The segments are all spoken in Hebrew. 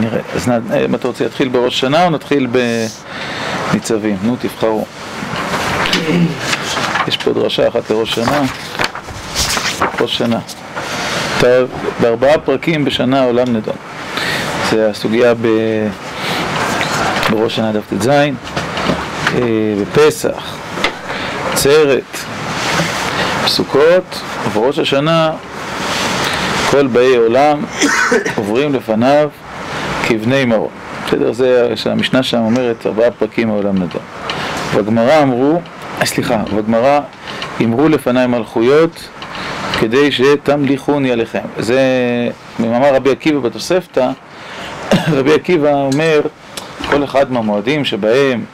נראה, אז אם אתה רוצה להתחיל בראש שנה או נתחיל בניצבים? נו, תבחרו. יש פה דרשה אחת לראש שנה. ראש שנה. טוב, בארבעה פרקים בשנה העולם נדון. זה הסוגיה ב... בראש שנה דף ט"ז, אה, בפסח, עצרת, בסוכות, ובראש השנה כל באי עולם עוברים לפניו כבני מרון. בסדר? זה המשנה שם אומרת, ארבעה פרקים העולם נדון. בגמרא אמרו, אה, סליחה, בגמרא אמרו לפניי מלכויות כדי שתמליכוני עליכם. זה ממאמר רבי עקיבא בתוספתא, רבי עקיבא אומר, כל אחד מהמועדים שבהם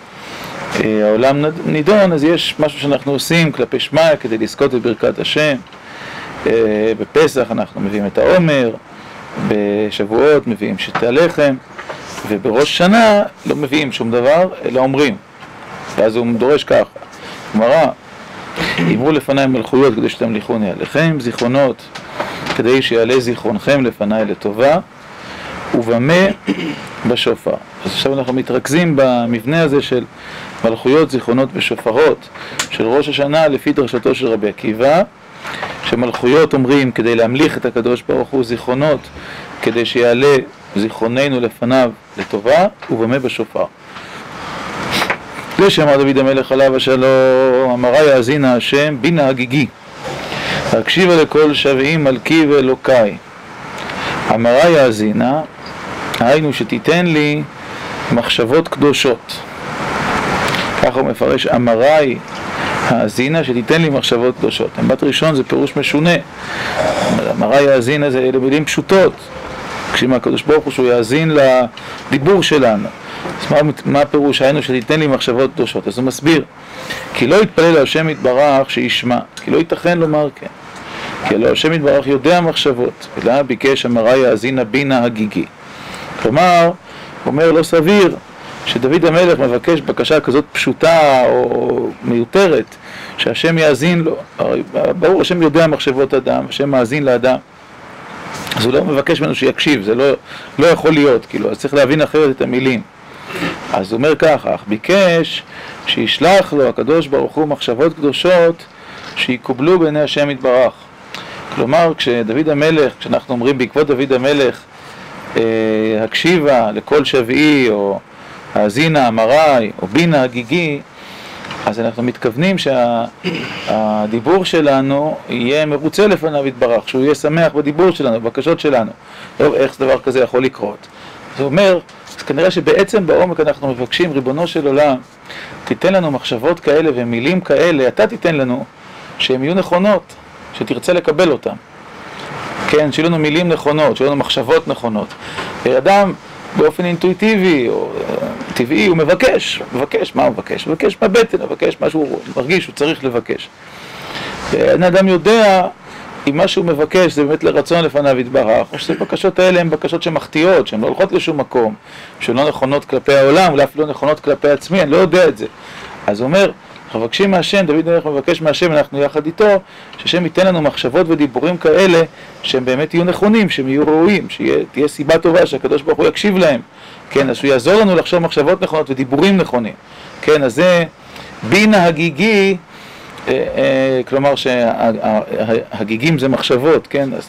אה, העולם נידון, אז יש משהו שאנחנו עושים כלפי שמיא כדי לזכות את ברכת השם. אה, בפסח אנחנו מביאים את העומר, בשבועות מביאים שתי הלחם, ובראש שנה לא מביאים שום דבר, אלא אומרים. ואז הוא דורש ככה, גמרא, אמרו לפניי מלכויות כדי שתמליכוני עליכם, זיכרונות כדי שיעלה זיכרונכם לפניי לטובה, ובמה בשופר. אז עכשיו אנחנו מתרכזים במבנה הזה של מלכויות, זיכרונות ושופרות של ראש השנה לפי דרשתו של רבי עקיבא, שמלכויות אומרים כדי להמליך את הקדוש ברוך הוא זיכרונות, כדי שיעלה זיכרוננו לפניו לטובה, ובמה בשופר. זה שאמר דוד המלך עליו השלום, אמרה יאזינה השם בינה הגיגי, הקשיבה לכל שבעים מלכי ואלוקי. אמרה יאזינה, היינו שתיתן לי מחשבות קדושות. ככה הוא מפרש, אמרי האזינה שתיתן לי מחשבות קדושות. מבט ראשון זה פירוש משונה. אמרי האזינה זה מילים פשוטות. מבקשים מהקדוש ברוך הוא שהוא יאזין לדיבור שלנו. אז מה, מה הפירוש? היינו שתיתן לי מחשבות קדושות. אז הוא מסביר, כי לא יתפלל להשם יתברך שישמע, כי לא ייתכן לומר כן. כי הלא השם יתברך יודע מחשבות, ולמה ביקש אמרה יאזינה בינה הגיגי. כלומר, הוא אומר לא סביר שדוד המלך מבקש בקשה כזאת פשוטה או מיותרת, שהשם יאזין לו, ברור, השם יודע מחשבות אדם, השם מאזין לאדם, אז הוא לא מבקש ממנו שיקשיב, זה לא, לא יכול להיות, כאילו, אז צריך להבין אחרת את המילים. אז הוא אומר ככה, אך ביקש שישלח לו הקדוש ברוך הוא מחשבות קדושות שיקובלו בעיני השם יתברך. כלומר, כשדוד המלך, כשאנחנו אומרים בעקבות דוד המלך, אה, הקשיבה לכל שביעי, או האזינה אמרי, או בינה הגיגי, אז אנחנו מתכוונים שהדיבור שה, שלנו יהיה מרוצה לפניו יתברך, שהוא יהיה שמח בדיבור שלנו, בבקשות שלנו. לא, איך דבר כזה יכול לקרות? זה אומר, אז כנראה שבעצם בעומק אנחנו מבקשים, ריבונו של עולם, תיתן לנו מחשבות כאלה ומילים כאלה, אתה תיתן לנו, שהן יהיו נכונות, שתרצה לקבל אותן. כן, שיהיו לנו מילים נכונות, שיהיו לנו מחשבות נכונות. אדם באופן אינטואיטיבי או טבעי הוא מבקש, מבקש, מה הוא מבקש? מבקש מהבטן, מבקש מה שהוא מרגיש, הוא צריך לבקש. אין אדם יודע אם מה שהוא מבקש זה באמת לרצון לפניו יתברך, או שבקשות האלה הן בקשות שמחטיאות, שהן לא הולכות לשום מקום, שהן לא נכונות כלפי העולם, אולי אפילו לא נכונות כלפי עצמי, אני לא יודע את זה. אז הוא אומר, אנחנו מבקשים מהשם, דוד המלך מבקש מהשם, אנחנו יחד איתו, שהשם ייתן לנו מחשבות ודיבורים כאלה, שהם באמת יהיו נכונים, שהם יהיו ראויים, שתהיה סיבה טובה שהקדוש ברוך הוא יקשיב להם. כן, אז שהוא יעזור לנו לחשוב מחשבות נכונות ודיבורים נכונים. כן, אז זה בינה הגיגי, אה, אה, כלומר שהגיגים זה מחשבות, כן, אז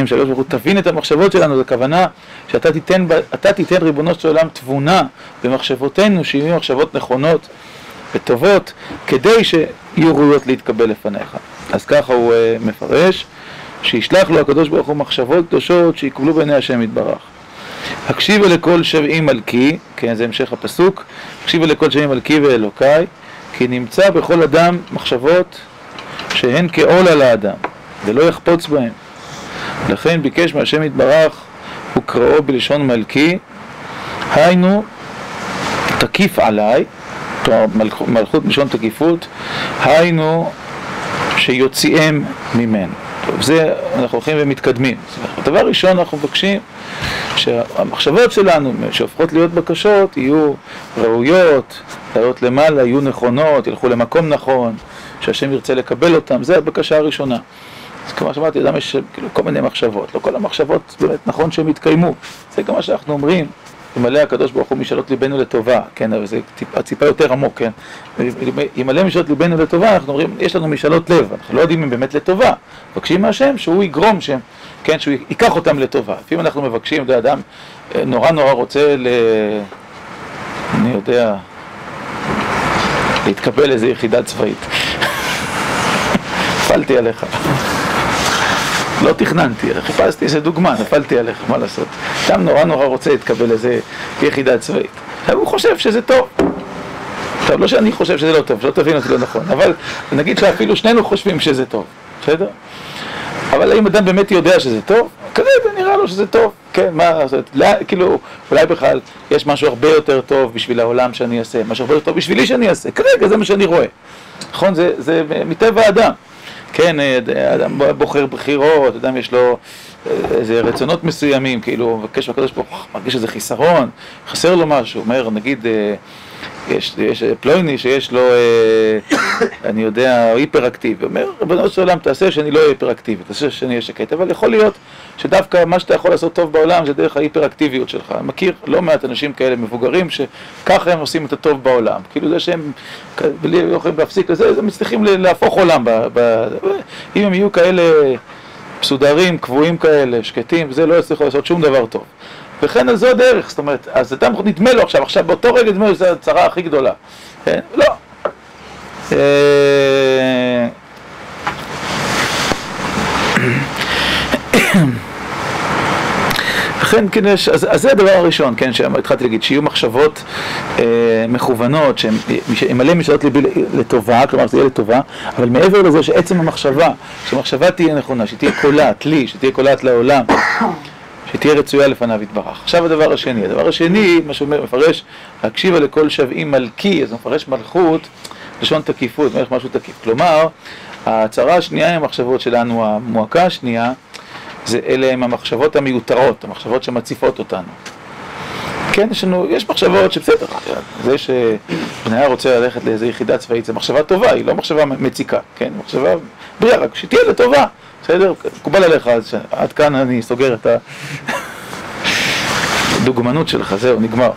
אם שלוש ברוך הוא תבין את המחשבות שלנו, זו כוונה שאתה תיתן, תיתן ריבונו של עולם תבונה במחשבותינו, שיהיו מחשבות נכונות וטובות, כדי שיהיו ראויות להתקבל לפניך. אז ככה הוא אה, מפרש, שישלח לו הקדוש ברוך הוא מחשבות קדושות שיקבלו בעיני השם יתברך. הקשיבו לכל שבעי מלכי, כן, זה המשך הפסוק, הקשיבו לכל שבעי מלכי ואלוקיי, כי נמצא בכל אדם מחשבות שהן כעול על האדם, ולא יחפוץ בהן. לכן ביקש מהשם יתברך וקראו בלשון מלכי, היינו תקיף עליי, כלומר מלכות בלשון תקיפות, היינו שיוציאם ממנו. טוב, זה אנחנו הולכים ומתקדמים. דבר ראשון אנחנו מבקשים שהמחשבות שלנו, שהופכות להיות בקשות, יהיו ראויות, לעלות למעלה, יהיו נכונות, ילכו למקום נכון, שהשם ירצה לקבל אותם, זו הבקשה הראשונה. אז כמו שאמרתי, אדם יש כאילו כל מיני מחשבות, לא כל המחשבות באמת נכון שהן יתקיימו, זה גם מה שאנחנו אומרים, ימלא הקדוש ברוך הוא משאלות ליבנו לטובה, כן, אבל זה טיפה, טיפה יותר עמוק, כן, ימלא משאלות ליבנו לטובה, אנחנו אומרים, יש לנו משאלות לב, אנחנו לא יודעים אם באמת לטובה, מבקשים מהשם שהוא יגרום שהם, כן, שהוא ייקח אותם לטובה, לפעמים אנחנו מבקשים, אתה יודע, אדם נורא נורא רוצה ל... אני יודע, להתקבל לאיזה יחידה צבאית. נפלתי עליך. לא תכננתי, חיפשתי איזה דוגמה, נפלתי עליך, מה לעשות? אדם נורא נורא רוצה להתקבל לאיזה יחידה צבאית. עכשיו הוא חושב שזה טוב. טוב, לא שאני חושב שזה לא טוב, שלא תבין אותי לא נכון, אבל נגיד שאפילו שנינו חושבים שזה טוב, בסדר? אבל האם אדם באמת יודע שזה טוב? כרגע נראה לו שזה טוב, כן, מה, זאת, לא, כאילו, אולי בכלל יש משהו הרבה יותר טוב בשביל העולם שאני אעשה, משהו הרבה יותר טוב בשבילי שאני אעשה, כרגע זה מה שאני רואה, נכון? זה, זה מטבע האדם, כן, אדם בוחר בחירות, אדם יש לו איזה רצונות מסוימים, כאילו, מבקש מהקדוש ברוך הוא, מרגיש איזה חיסרון, חסר לו משהו, אומר, נגיד, יש, יש פלויני שיש לו, אה, אני יודע, היפראקטיבי, אומר, רבנו של עולם, תעשה שאני לא אהיה היפראקטיבי, תעשה שאני אהיה שקט, אבל יכול להיות שדווקא מה שאתה יכול לעשות טוב בעולם זה דרך ההיפראקטיביות שלך. אני מכיר לא מעט אנשים כאלה מבוגרים שככה הם עושים את הטוב בעולם, כאילו זה שהם בלי יכולים להפסיק לזה, הם מצליחים להפוך עולם, ב, ב, אם הם יהיו כאלה מסודרים, קבועים כאלה, שקטים, זה לא יצליחו לעשות שום דבר טוב. וכן על זו הדרך, זאת אומרת, אז אדם נדמה לו עכשיו, עכשיו באותו רגע נדמה לו שזו הצרה הכי גדולה, כן? לא. לכן, כן, יש, אז, אז זה הדבר הראשון, כן, שהתחלתי להגיד, שיהיו מחשבות אה, מכוונות, שימלא משאלות ליבי לטובה, כלומר זה יהיה לטובה, אבל מעבר לזה שעצם המחשבה, שהמחשבה תהיה נכונה, שתהיה קולעת לי, שתהיה קולעת לעולם, שתהיה רצויה לפניו יתברך. עכשיו הדבר השני, הדבר השני, מה שאומר, מפרש, להקשיבה לכל שבעים מלכי, אז הוא מפרש מלכות, לשון תקיפות, מלך משהו תקיף. כלומר, ההצהרה השנייה עם המחשבות שלנו, המועקה השנייה, זה אלה הם המחשבות המיותרות, המחשבות שמציפות אותנו. כן, יש לנו, יש מחשבות שבסדר, זה שבניה רוצה ללכת לאיזו יחידה צבאית, זו מחשבה טובה, היא לא מחשבה מציקה, כן, מחשבה בריאה, רק שתהיה לטובה. בסדר? מקובל עליך, אז עד כאן אני סוגר את הדוגמנות שלך, זהו, נגמר.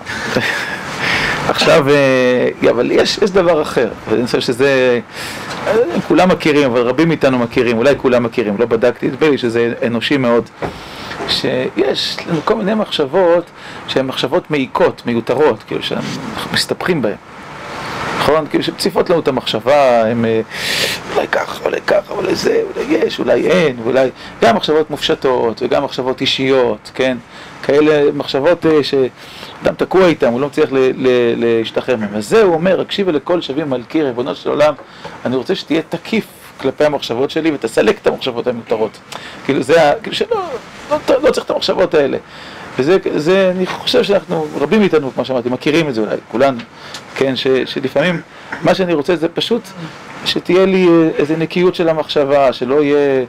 עכשיו, אה, אבל יש, יש דבר אחר, ואני חושב שזה, כולם מכירים, אבל רבים מאיתנו מכירים, אולי כולם מכירים, לא בדקתי, נדמה לי שזה אנושי מאוד, שיש לנו כל מיני מחשבות שהן מחשבות מעיקות, מיותרות, כאילו שאנחנו מסתבכים בהן. נכון? כאילו שמציפות לנו את המחשבה, הם אה, אולי ככה, אולי ככה, אולי זה, אולי יש, אולי אין, ואולי גם מחשבות מופשטות וגם מחשבות אישיות, כן? כאלה מחשבות אה, שאדם תקוע איתם, הוא לא מצליח להשתחרר מהם. אז זה הוא אומר, הקשיבה לכל שווים מלכי, ריבונו של עולם, אני רוצה שתהיה תקיף כלפי המחשבות שלי ותסלק את המחשבות המיותרות. כאילו זה, כאילו שלא, לא, לא, לא צריך את המחשבות האלה. וזה, זה, אני חושב שאנחנו, רבים מאיתנו, כמו שאמרתי, מכירים את זה אולי, כולנו, כן, ש, שלפעמים, מה שאני רוצה זה פשוט שתהיה לי איזו נקיות של המחשבה, שלא יהיה,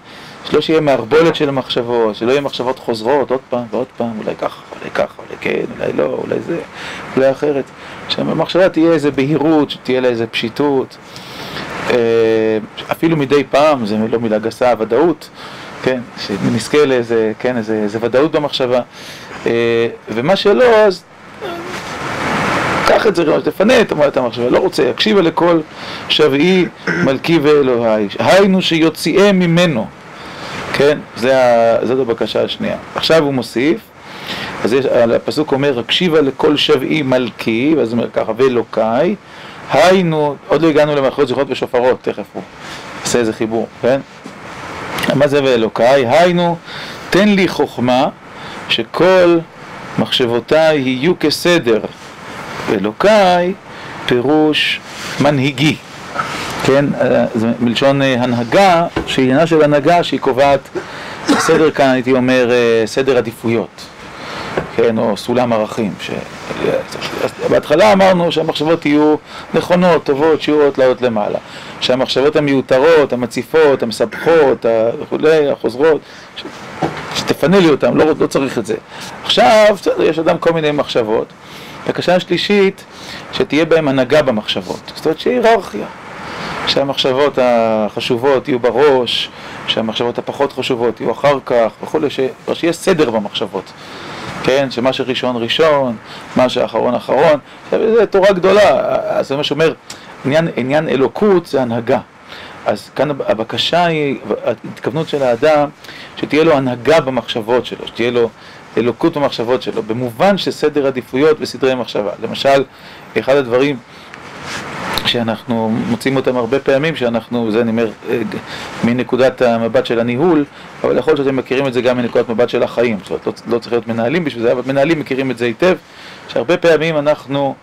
שלא שיהיה מערבולת של המחשבות, שלא יהיה מחשבות חוזרות עוד פעם ועוד פעם, אולי ככה, אולי ככה, אולי כן, אולי לא, אולי זה, אולי אחרת. שהמחשבה תהיה איזו בהירות, שתהיה לה איזו פשיטות, אפילו מדי פעם, זה לא מילה גסה, ודאות, כן, שנזכה לאיזה, כן, איזה, איזה ודאות במחשבה. ומה שלא, אז קח את זה, תפנה את המחשבה, לא רוצה, יקשיבה לכל שביעי מלכי ואלוהי, היינו שיוציאם ממנו, כן, זאת הבקשה השנייה. עכשיו הוא מוסיף, אז יש, הפסוק אומר, הקשיבה לכל שביעי מלכי, ואז הוא אומר ככה, ואלוקיי, היינו, עוד לא הגענו למלכות זכרות ושופרות, תכף הוא עושה איזה חיבור, כן? מה זה ואלוקיי? היינו, תן לי חוכמה שכל מחשבותיי יהיו כסדר, ואלוקיי פירוש מנהיגי, כן, זה מלשון הנהגה, שהיא עניינה של הנהגה שהיא קובעת סדר כאן הייתי אומר סדר עדיפויות, כן, או סולם ערכים, ש... בהתחלה אמרנו שהמחשבות יהיו נכונות, טובות, שיעורות לעלות למעלה, שהמחשבות המיותרות, המציפות, המסבכות, וכולי, החוזרות, שתפנה לי אותם, לא, לא צריך את זה. עכשיו, בסדר, יש אדם כל מיני מחשבות. בקשה השלישית, שתהיה בהם הנהגה במחשבות. זאת אומרת, שיהיה היררכיה. שהמחשבות החשובות יהיו בראש, שהמחשבות הפחות חשובות יהיו אחר כך וכולי, שיש סדר במחשבות, כן, שמה שראשון ראשון, מה שאחרון אחרון, זו תורה גדולה, אז זה מה שאומר, עניין, עניין אלוקות זה הנהגה. אז כאן הבקשה היא, ההתכוונות של האדם, שתהיה לו הנהגה במחשבות שלו, שתהיה לו אלוקות במחשבות שלו, במובן של סדר עדיפויות וסדרי מחשבה. למשל, אחד הדברים שאנחנו מוצאים אותם הרבה פעמים, שאנחנו, זה אני אומר, מנקודת המבט של הניהול, אבל יכול להיות שאתם מכירים את זה גם מנקודת מבט של החיים, זאת אומרת, לא, לא צריך להיות מנהלים בשביל זה, אבל מנהלים מכירים את זה היטב, שהרבה פעמים אנחנו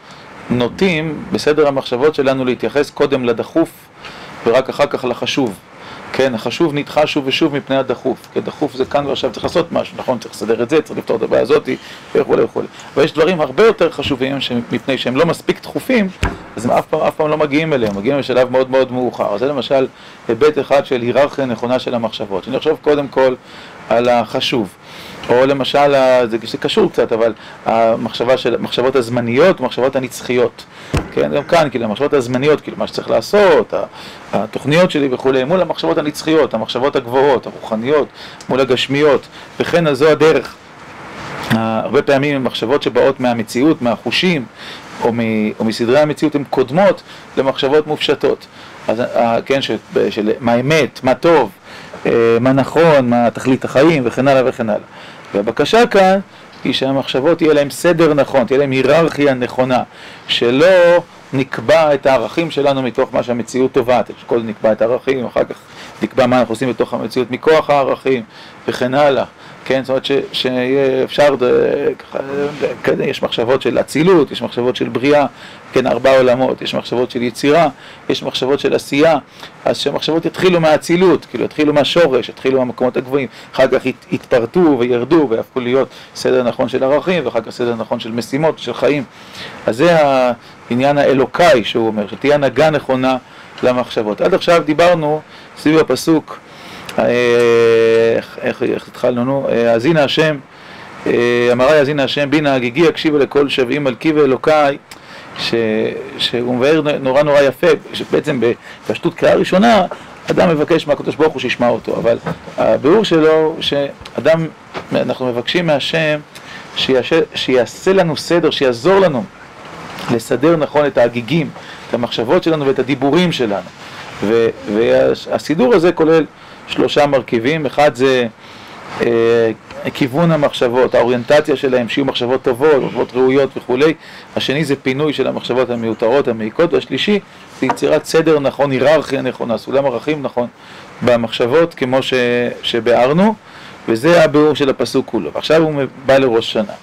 נוטים בסדר המחשבות שלנו להתייחס קודם לדחוף ורק אחר כך לחשוב. כן, החשוב נדחה שוב ושוב מפני הדחוף, כי הדחוף זה כאן ועכשיו צריך לעשות משהו, נכון? צריך לסדר את זה, צריך לפתור את הבעיה הזאת וכולי וכולי. אבל יש דברים הרבה יותר חשובים מפני שהם לא מספיק דחופים, אז הם אף פעם, אף פעם לא מגיעים אליהם, מגיעים לשלב מאוד מאוד מאוחר. זה למשל היבט אחד של היררכיה נכונה של המחשבות. שאני חושב קודם כל על החשוב. או למשל, זה, קשור קצת, אבל המחשבה של, המחשבות הזמניות, המחשבות הנצחיות. כן, גם כאן, כאילו, המחשבות הזמניות, כאילו, מה שצריך לעשות, התוכניות שלי וכולי, מול המחשבות הנצחיות, המחשבות הגבוהות, הרוחניות, מול הגשמיות, וכן אז זו הדרך. הרבה פעמים הן מחשבות שבאות מהמציאות, מהחושים, או, מ, או מסדרי המציאות, הן קודמות למחשבות מופשטות. אז כן, של, מה אמת, מה טוב, מה נכון, מה תכלית החיים, וכן הלאה וכן הלאה. והבקשה כאן היא שהמחשבות יהיה להם סדר נכון, תהיה להם היררכיה נכונה, שלא נקבע את הערכים שלנו מתוך מה שהמציאות טובעת, שקודם נקבע את הערכים, אחר כך נקבע מה אנחנו עושים בתוך המציאות מכוח הערכים, וכן הלאה. כן, זאת אומרת שיהיה אפשר, כן, יש מחשבות של אצילות, יש מחשבות של בריאה, כן, ארבע עולמות, יש מחשבות של יצירה, יש מחשבות של עשייה, אז שהמחשבות יתחילו מהאצילות, כאילו יתחילו מהשורש, יתחילו מהמקומות הגבוהים, אחר כך יתפרטו וירדו ויהפכו להיות סדר נכון של ערכים, ואחר כך סדר נכון של משימות, של חיים. אז זה העניין האלוקאי שהוא אומר, שתהיה הנהגה נכונה למחשבות. עד עכשיו דיברנו סביב הפסוק איך התחלנו, נו? האזינה השם, אמרי האזינה השם, בינה הגיגי הקשיבה לכל שווים מלכי ואלוקיי, שהוא מבאר נורא נורא יפה, שבעצם בפשטות קריאה ראשונה, אדם מבקש מהקדוש ברוך הוא שישמע אותו, אבל הביאור שלו, שאדם, אנחנו מבקשים מהשם שיעשה לנו סדר, שיעזור לנו לסדר נכון את ההגיגים, את המחשבות שלנו ואת הדיבורים שלנו. והסידור הזה כולל שלושה מרכיבים, אחד זה אה, כיוון המחשבות, האוריינטציה שלהם, שיהיו מחשבות טובות, מחשבות ראויות וכולי, השני זה פינוי של המחשבות המיותרות, המעיקות, והשלישי זה יצירת סדר נכון, היררכיה נכונה, סולם ערכים נכון במחשבות כמו ש... שביארנו, וזה הביאור של הפסוק כולו. ועכשיו הוא בא לראש שנה,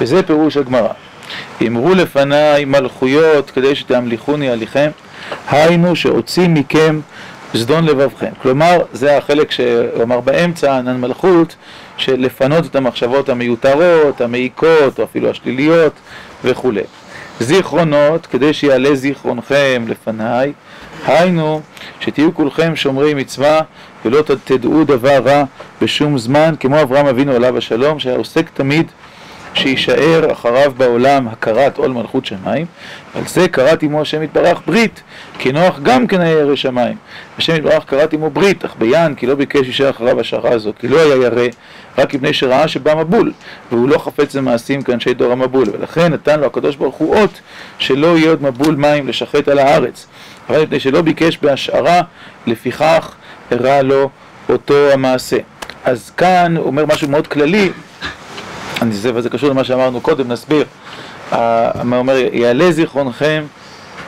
וזה פירוש הגמרא. אמרו לפניי מלכויות כדי שתמליכוני עליכם, היינו שהוציא מכם זדון לבבכם. כלומר, זה החלק שהוא אמר באמצע, ענן מלכות, של לפנות את המחשבות המיותרות, המעיקות, או אפילו השליליות וכולי. זיכרונות, כדי שיעלה זיכרונכם לפניי, היינו, שתהיו כולכם שומרי מצווה ולא תדעו דבר רע בשום זמן, כמו אברהם אבינו עליו השלום, שהיה עוסק תמיד שיישאר אחריו בעולם הכרת עול מלכות שמיים, על זה קראת עמו השם יתברך ברית, כי נוח גם כן היה ירא שמיים. השם יתברך קראת עמו ברית, אך ביען, כי לא ביקש יישאר אחריו השערה הזו, כי לא היה ירא, רק מפני שראה שבא מבול, והוא לא חפץ למעשים כאנשי דור המבול, ולכן נתן לו הקדוש ברוך הוא אות שלא יהיה עוד מבול מים לשחט על הארץ. אבל מפני שלא ביקש בהשערה, לפיכך הראה לו אותו המעשה. אז כאן אומר משהו מאוד כללי, זה, וזה קשור למה שאמרנו קודם, נסביר. מה אומר, יעלה זיכרונכם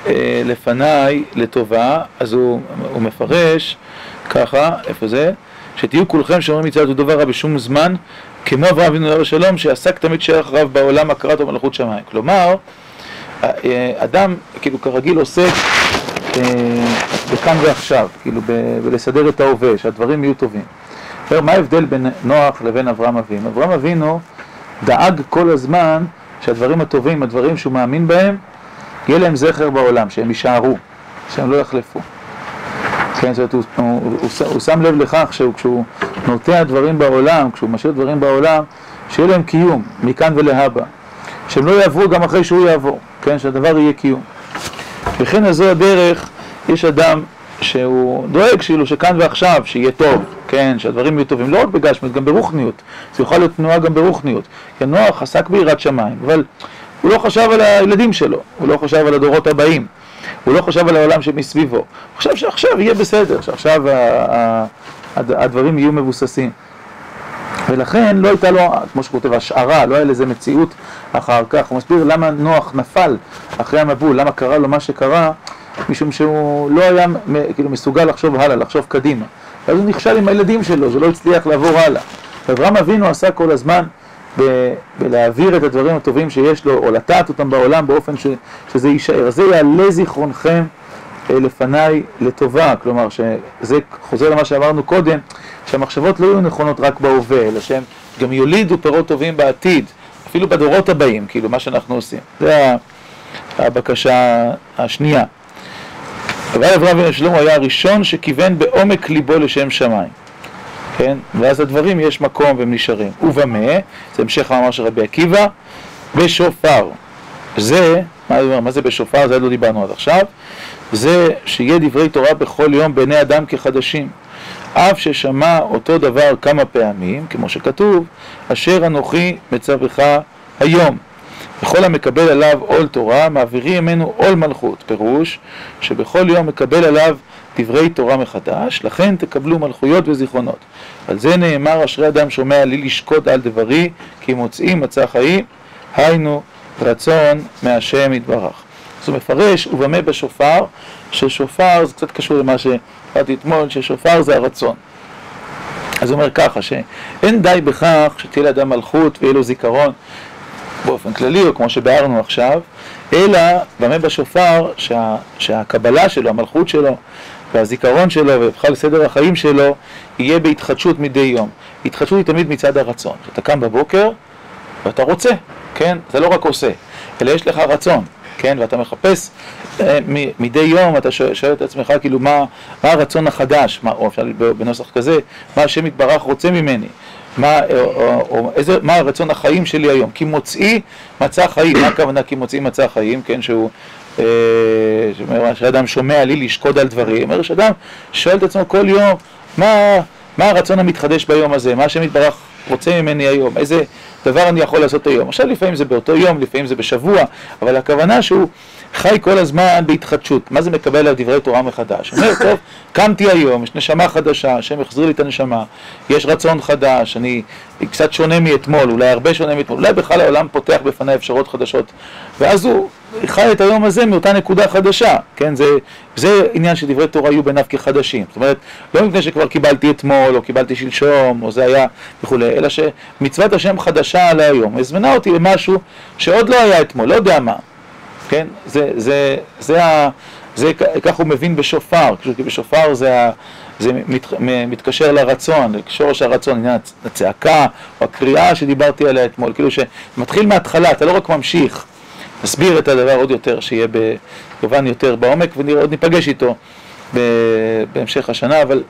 אה, לפניי לטובה, אז הוא, הוא מפרש ככה, איפה זה? שתהיו כולכם שאומרים מצוות ודבר רע בשום זמן, כמו אברהם אבינו עליו השלום, שעסק תמיד שייך רב בעולם הכרת ומלכות שמיים. כלומר, אה, אדם, כאילו כרגיל עוסק אה, בכאן ועכשיו, כאילו בלסדר את ההווה, שהדברים יהיו טובים. מה ההבדל בין נוח לבין אברהם אבינו? אברהם אבינו דאג כל הזמן שהדברים הטובים, הדברים שהוא מאמין בהם, יהיה להם זכר בעולם, שהם יישארו, שהם לא יחלפו. כן, זאת אומרת, הוא, הוא, הוא, הוא, שם לב לכך שכשהוא נוטע דברים בעולם, כשהוא משאיר דברים בעולם, שיהיה להם קיום, מכאן ולהבא. שהם לא יעברו גם אחרי שהוא יעבור, כן, שהדבר יהיה קיום. וכן הזו הדרך יש אדם שהוא דואג כאילו שכאן ועכשיו, שיהיה טוב, כן, שהדברים יהיו טובים, לא רק בגשמיות, גם ברוחניות. זה יוכל להיות תנועה גם ברוחניות. כי נוח עסק ביראת שמיים, אבל הוא לא חשב על הילדים שלו, הוא לא חשב על הדורות הבאים, הוא לא חשב על העולם שמסביבו. הוא חשב שעכשיו יהיה בסדר, שעכשיו הדברים יהיו מבוססים. ולכן לא הייתה לו, כמו שכותב, השערה, לא היה לזה מציאות אחר כך. הוא מסביר למה נוח נפל אחרי המבול, למה קרה לו מה שקרה, משום שהוא לא היה כאילו מסוגל לחשוב הלאה, לחשוב קדימה. ואז הוא נכשל עם הילדים שלו, זה לא הצליח לעבור הלאה. ואברהם אבינו עשה כל הזמן ב- בלהעביר את הדברים הטובים שיש לו, או לטעת אותם בעולם באופן ש- שזה יישאר. זה יעלה זיכרונכם אה, לפניי לטובה, כלומר שזה חוזר למה שאמרנו קודם, שהמחשבות לא יהיו נכונות רק בהווה, אלא שהם גם יולידו פירות טובים בעתיד, אפילו בדורות הבאים, כאילו מה שאנחנו עושים. זה הבקשה השנייה. אבל אברהם בן שלמה היה הראשון שכיוון בעומק ליבו לשם שמיים. כן? ואז הדברים יש מקום והם נשארים. ובמה, זה המשך המאמר של רבי עקיבא, בשופר. זה, מה, מה זה בשופר? זה לא דיברנו עד עכשיו. זה שיהיה דברי תורה בכל יום בעיני אדם כחדשים. אף ששמע אותו דבר כמה פעמים, כמו שכתוב, אשר אנוכי מצווך היום. וכל המקבל עליו עול תורה, מעבירי ממנו עול מלכות. פירוש שבכל יום מקבל עליו דברי תורה מחדש, לכן תקבלו מלכויות וזיכרונות. על זה נאמר, אשרי אדם שומע לי לשקוט על דברי, כי מוצאים מצא חיים, היינו רצון מהשם יתברך. אז הוא מפרש, ובמה בשופר, ששופר, זה קצת קשור למה שאמרתי אתמול, ששופר זה הרצון. אז הוא אומר ככה, שאין די בכך שתהיה לאדם מלכות ויהיה לו זיכרון באופן כללי, או כמו שביארנו עכשיו, אלא במה בשופר שה, שהקבלה שלו, המלכות שלו, והזיכרון שלו, ובכלל סדר החיים שלו, יהיה בהתחדשות מדי יום. התחדשות היא תמיד מצד הרצון. כשאתה קם בבוקר ואתה רוצה, כן? אתה לא רק עושה, אלא יש לך רצון. כן, ואתה מחפש אה, מדי יום, אתה שואל, שואל את עצמך, כאילו, מה, מה הרצון החדש, מה, או אפשר בנוסח כזה, מה השם יתברך רוצה ממני, מה, או, או, או, איזה, מה הרצון החיים שלי היום, כי מוצאי מצא חיים, מה הכוונה כי מוצאי מצא חיים, כן, שהוא, אה, שאומר, שאדם שומע לי לשקוד על דברים, אומר שאדם שואל את עצמו כל יום, מה, מה הרצון המתחדש ביום הזה, מה השם יתברך רוצה ממני היום, איזה דבר אני יכול לעשות היום. עכשיו לפעמים זה באותו יום, לפעמים זה בשבוע, אבל הכוונה שהוא חי כל הזמן בהתחדשות. מה זה מקבל על דברי תורה מחדש? אומר, טוב, קמתי היום, יש נשמה חדשה, השם החזיר לי את הנשמה, יש רצון חדש, אני קצת שונה מאתמול, אולי הרבה שונה מאתמול, אולי בכלל העולם פותח בפניי אפשרות חדשות. ואז הוא חי את היום הזה מאותה נקודה חדשה, כן? זה, זה עניין שדברי תורה יהיו בעיניו כחדשים. זאת אומרת, לא מפני שכבר קיבלתי אתמול, או קיבלתי שלשום, או זה היה וכולי, אלא שמצוות השם חדשה על היום. הזמנה אותי למשהו שעוד לא היה אתמול, לא יודע מה. כן? זה, זה, זה, ה, זה, כך הוא מבין בשופר, כי בשופר זה, זה מת, מתקשר לרצון, לשורש הרצון, עניין הצעקה או הקריאה שדיברתי עליה אתמול, כאילו שמתחיל מההתחלה, אתה לא רק ממשיך, נסביר את הדבר עוד יותר, שיהיה ביובן יותר בעומק, ועוד ניפגש איתו בהמשך השנה, אבל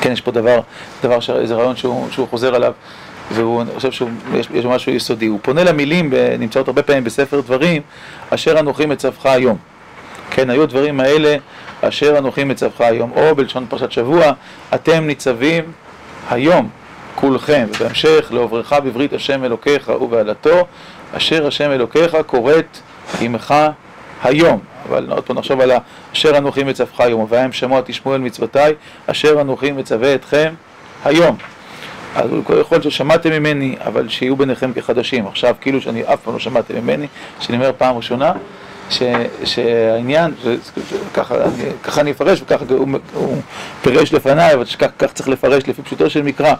כן, יש פה דבר, דבר, איזה רעיון שהוא, שהוא חוזר עליו. והוא, חושב שיש משהו יסודי. הוא פונה למילים, נמצאות הרבה פעמים בספר דברים, אשר אנוכי מצווך היום. כן, היו הדברים האלה, אשר אנוכי מצווך היום. או בלשון פרשת שבוע, אתם ניצבים היום, כולכם, ובהמשך, לעוברך בברית השם אלוקיך ובעלתו, אשר השם אלוקיך כורת עמך היום. אבל עוד פעם נחשוב על אשר אנוכי מצווך היום, ובהם שמוע תשמעו אל מצוותיי, אשר אנוכי מצווה אתכם היום. אז יכול להיות ששמעתם ממני, אבל שיהיו ביניכם כחדשים. עכשיו, כאילו שאני אף פעם לא שמעתם ממני, שאני אומר פעם ראשונה, ש, שהעניין, ככה, ככה אני אפרש, וככה הוא, הוא פירש לפניי, אבל כך צריך לפרש לפי פשוטו של מקרא,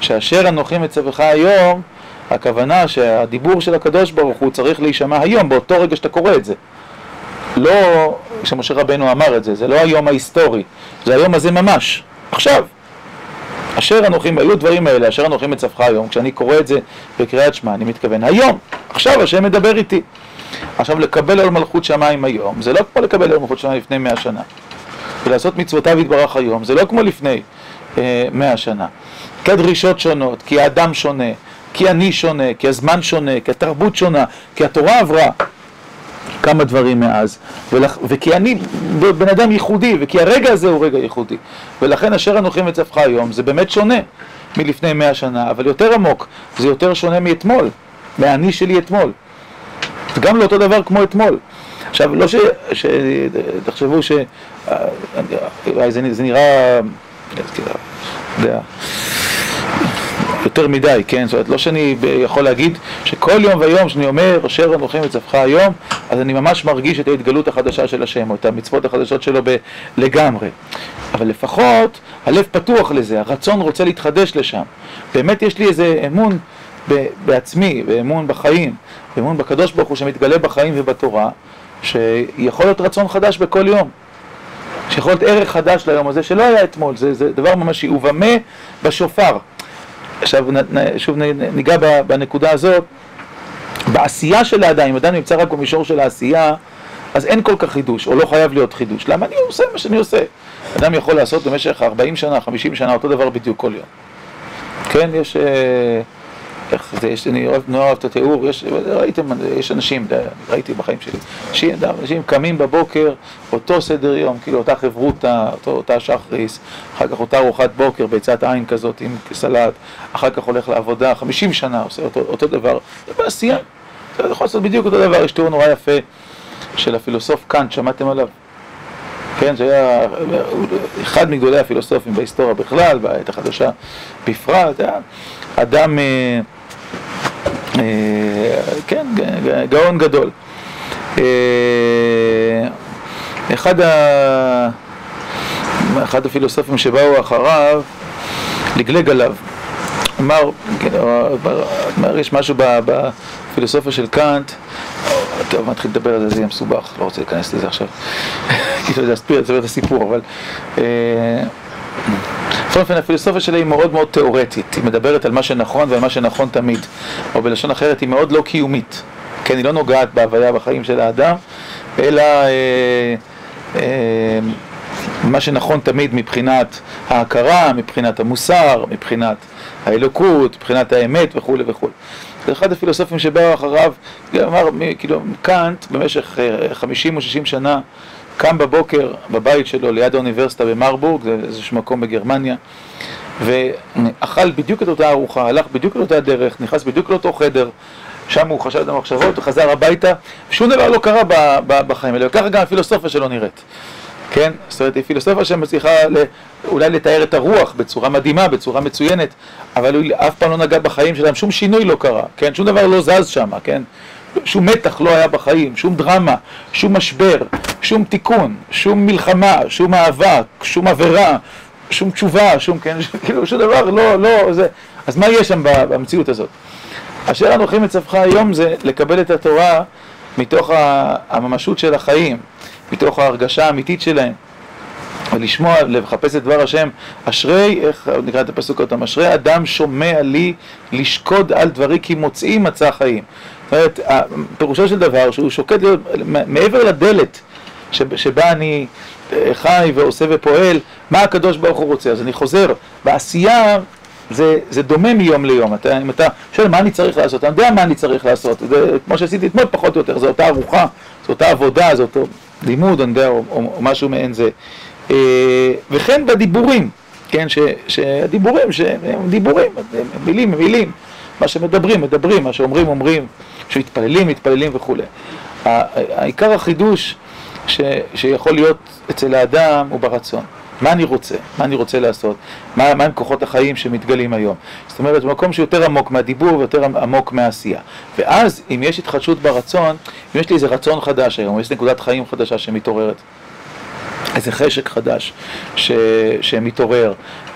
שאשר אנוכי מצווך היום, הכוונה שהדיבור של הקדוש ברוך הוא צריך להישמע היום, באותו רגע שאתה קורא את זה. לא שמשה רבנו אמר את זה, זה לא היום ההיסטורי, זה היום הזה ממש, עכשיו. אשר אנוכי, היו דברים האלה, אשר אנוכי מצווך היום, כשאני קורא את זה בקריאת שמע, אני מתכוון היום, עכשיו השם מדבר איתי. עכשיו לקבל על מלכות שמיים היום, זה לא כמו לקבל על מלכות שמיים לפני מאה שנה. ולעשות מצוותיו יתברך היום, זה לא כמו לפני אה, מאה שנה. כי הדרישות שונות, כי האדם שונה, כי אני שונה, כי הזמן שונה, כי התרבות שונה, כי התורה עברה. כמה דברים מאז, ולכ... וכי אני בן אדם ייחודי, וכי הרגע הזה הוא רגע ייחודי, ולכן אשר אנוכי מצווך היום זה באמת שונה מלפני מאה שנה, אבל יותר עמוק, זה יותר שונה מאתמול, מהאני שלי אתמול. זה גם לא אותו דבר כמו אתמול. עכשיו, לא ש... ש... תחשבו ש... זה, זה נראה... יודע, יותר מדי, כן? זאת אומרת, לא שאני יכול להגיד שכל יום ויום שאני אומר, אשר אנוכי מצווך היום, אז אני ממש מרגיש את ההתגלות החדשה של השם, או את המצוות החדשות שלו ב- לגמרי. אבל לפחות הלב פתוח לזה, הרצון רוצה להתחדש לשם. באמת יש לי איזה אמון ב- בעצמי, ואמון בחיים, ואמון בקדוש ברוך הוא שמתגלה בחיים ובתורה, שיכול להיות רצון חדש בכל יום. שיכול להיות ערך חדש ליום הזה שלא היה אתמול, זה, זה דבר ממשי, ובמה בשופר. עכשיו שוב ניגע בנקודה הזאת, בעשייה של האדם, אם אדם נמצא רק במישור של העשייה, אז אין כל כך חידוש, או לא חייב להיות חידוש. למה אני עושה מה שאני עושה? אדם יכול לעשות במשך 40 שנה, 50 שנה, אותו דבר בדיוק כל יום. כן, יש... אה, איך זה, יש, אני אוהב, נורא אוהב את התיאור, יש, ראיתם, יש אנשים, ראיתי בחיים שלי, אנשים, אנשים קמים בבוקר, אותו סדר יום, כאילו אותה חברותה, אותו, אותה שחריס, אחר כך אותה ארוחת בוקר, ביצת עין כזאת עם סלט, אחר כך הולך לעבודה, חמישים שנה עושה אותו, אותו דבר, זה בעשייה, זה יכול לעשות בדיוק אותו דבר, יש תיאור נורא יפה של הפילוסוף קאנט, שמעתם עליו? כן, שהיה אחד מגדולי הפילוסופים בהיסטוריה בכלל, בעת החדשה בפרט, היה אדם אה, אה, כן, גאון גדול. אה, אחד, ה... אחד הפילוסופים שבאו אחריו, לגלג עליו. אמר, אמר, יש משהו בפילוסופיה של קאנט, טוב, מתחיל לדבר על זה, זה יהיה מסובך, לא רוצה להיכנס לזה עכשיו. כאילו, להסביר את הסיפור, אבל... בכל אופן הפילוסופיה שלה היא מאוד מאוד תיאורטית, היא מדברת על מה שנכון ועל מה שנכון תמיד, או בלשון אחרת היא מאוד לא קיומית, כן, היא לא נוגעת בהוויה בחיים של האדם, אלא אה, אה, מה שנכון תמיד מבחינת ההכרה, מבחינת המוסר, מבחינת האלוקות, מבחינת האמת וכולי וכולי. זה אחד הפילוסופים שבאו אחריו, אמר, כאילו, קאנט במשך אה, חמישים או שישים שנה קם בבוקר בבית שלו ליד האוניברסיטה במרבורג, זה איזשהו מקום בגרמניה, ואכל בדיוק את אותה ארוחה, הלך בדיוק את אותה דרך, נכנס בדיוק לאותו חדר, שם הוא חשב את המחשבות, הוא חזר הביתה, שום דבר לא קרה בחיים האלה, וככה גם הפילוסופיה שלו נראית. כן? זאת אומרת, היא פילוסופיה שמצליחה אולי לתאר את הרוח בצורה מדהימה, בצורה מצוינת, אבל הוא אף פעם לא נגע בחיים שלהם, שום שינוי לא קרה, כן? שום דבר לא זז שם, כן? שום מתח לא היה בחיים, שום דרמה, שום משבר, שום תיקון, שום מלחמה, שום מאבק, שום עבירה, שום תשובה, שום, כן, כאילו, שום דבר, לא, לא, זה... אז מה יש שם במציאות הזאת? אשר אנוכי מצווך היום זה לקבל את התורה מתוך הממשות של החיים, מתוך ההרגשה האמיתית שלהם. ולשמוע, לחפש את דבר השם, אשרי, איך נקרא את הפסוק אותם, אשרי אדם שומע לי לשקוד על דברי כי מוצאים מצא חיים. אומרת, פירושו של דבר שהוא שוקד להיות מעבר לדלת שבה אני אה, חי ועושה ופועל, מה הקדוש ברוך הוא רוצה. אז אני חוזר, בעשייה זה, זה דומה מיום ליום. אתה, אם אתה שואל מה אני צריך לעשות, אני יודע מה אני צריך לעשות. זה, כמו שעשיתי אתמול פחות או יותר, זו אותה ארוחה, זו אותה עבודה, זה אותו לימוד, אני יודע, או, או, או משהו מעין זה. אה, וכן בדיבורים, כן, ש, שהדיבורים, שהם דיבורים, מילים, מילים, מה שמדברים, מדברים, מה שאומרים, אומרים, שמתפללים, מתפללים וכולי. העיקר החידוש ש, שיכול להיות אצל האדם הוא ברצון. מה אני רוצה? מה אני רוצה לעשות? מה, מה הם כוחות החיים שמתגלים היום? זאת אומרת, במקום שיותר עמוק מהדיבור ויותר עמוק מהעשייה. ואז, אם יש התחדשות ברצון, אם יש לי איזה רצון חדש היום, יש נקודת חיים חדשה שמתעוררת, איזה חשק חדש ש... שמתעורר,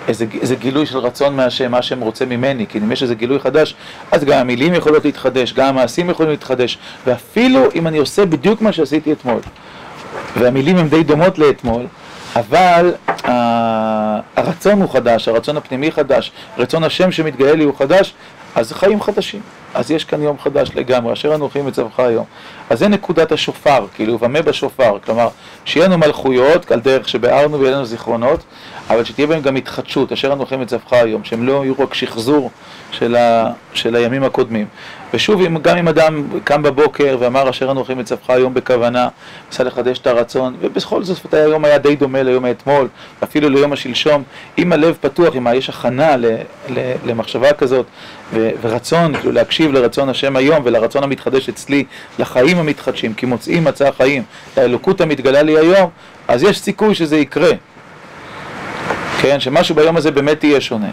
איזה, איזה גילוי של רצון מהשם, מה השם רוצה ממני, כי אם יש איזה גילוי חדש, אז גם המילים יכולות להתחדש, גם המעשים יכולים להתחדש, ואפילו אם אני עושה בדיוק מה שעשיתי אתמול, והמילים הן די דומות לאתמול, אבל uh, הרצון הוא חדש, הרצון הפנימי חדש, רצון השם שמתגלה לי הוא חדש, אז חיים חדשים. אז יש כאן יום חדש לגמרי, אשר אנוכי מצווך היום. אז זה נקודת השופר, כאילו, ומה בשופר, כלומר, שיהיה לנו מלכויות, על דרך שביארנו ויהיה לנו זיכרונות, אבל שתהיה בהם גם התחדשות, אשר אנוכי מצווך היום, שהם לא יהיו רק שחזור של, ה, של הימים הקודמים. ושוב, גם אם אדם קם בבוקר ואמר אשר אנוכי מצווך היום בכוונה, ניסה לחדש את הרצון, ובכל זאת היום היה די דומה ליום האתמול, אפילו ליום השלשום, אם הלב פתוח, אם יש הכנה ל, ל, למחשבה כזאת, ו, ורצון, כאילו להקשיב לרצון השם היום ולרצון המתחדש אצלי, לחיים המתחדשים, כי מוצאים מצע החיים, לאלוקות המתגלה לי היום, אז יש סיכוי שזה יקרה. כן, שמשהו ביום הזה באמת יהיה שונה.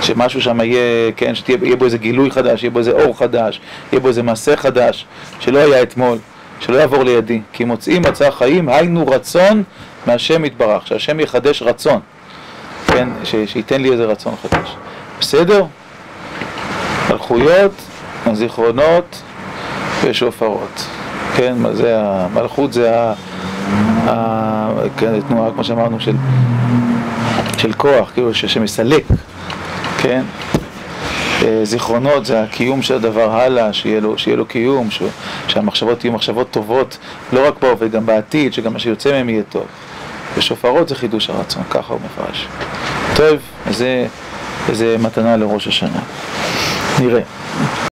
שמשהו שם יהיה, כן, שיהיה בו איזה גילוי חדש, יהיה בו איזה אור חדש, יהיה בו איזה מעשה חדש, שלא היה אתמול, שלא יעבור לידי. כי מוצאים מצע חיים, היינו רצון מהשם יתברך, שהשם יחדש רצון, כן, ש, שייתן לי איזה רצון חדש. בסדר? מלכויות, זיכרונות ושופרות. כן, מה זה המלכות זה ה... ה... כן, תנועה, כמו שאמרנו, של, של כוח, כאילו שמסלק, כן? זיכרונות זה הקיום של הדבר הלאה, שיהיה לו, שיהיה לו קיום, ש... שהמחשבות יהיו מחשבות טובות, לא רק פה, וגם בעתיד, שגם מה שיוצא מהם יהיה טוב. ושופרות זה חידוש הרצון, ככה הוא מפרש. טוב, זה, זה מתנה לראש השנה. 利润。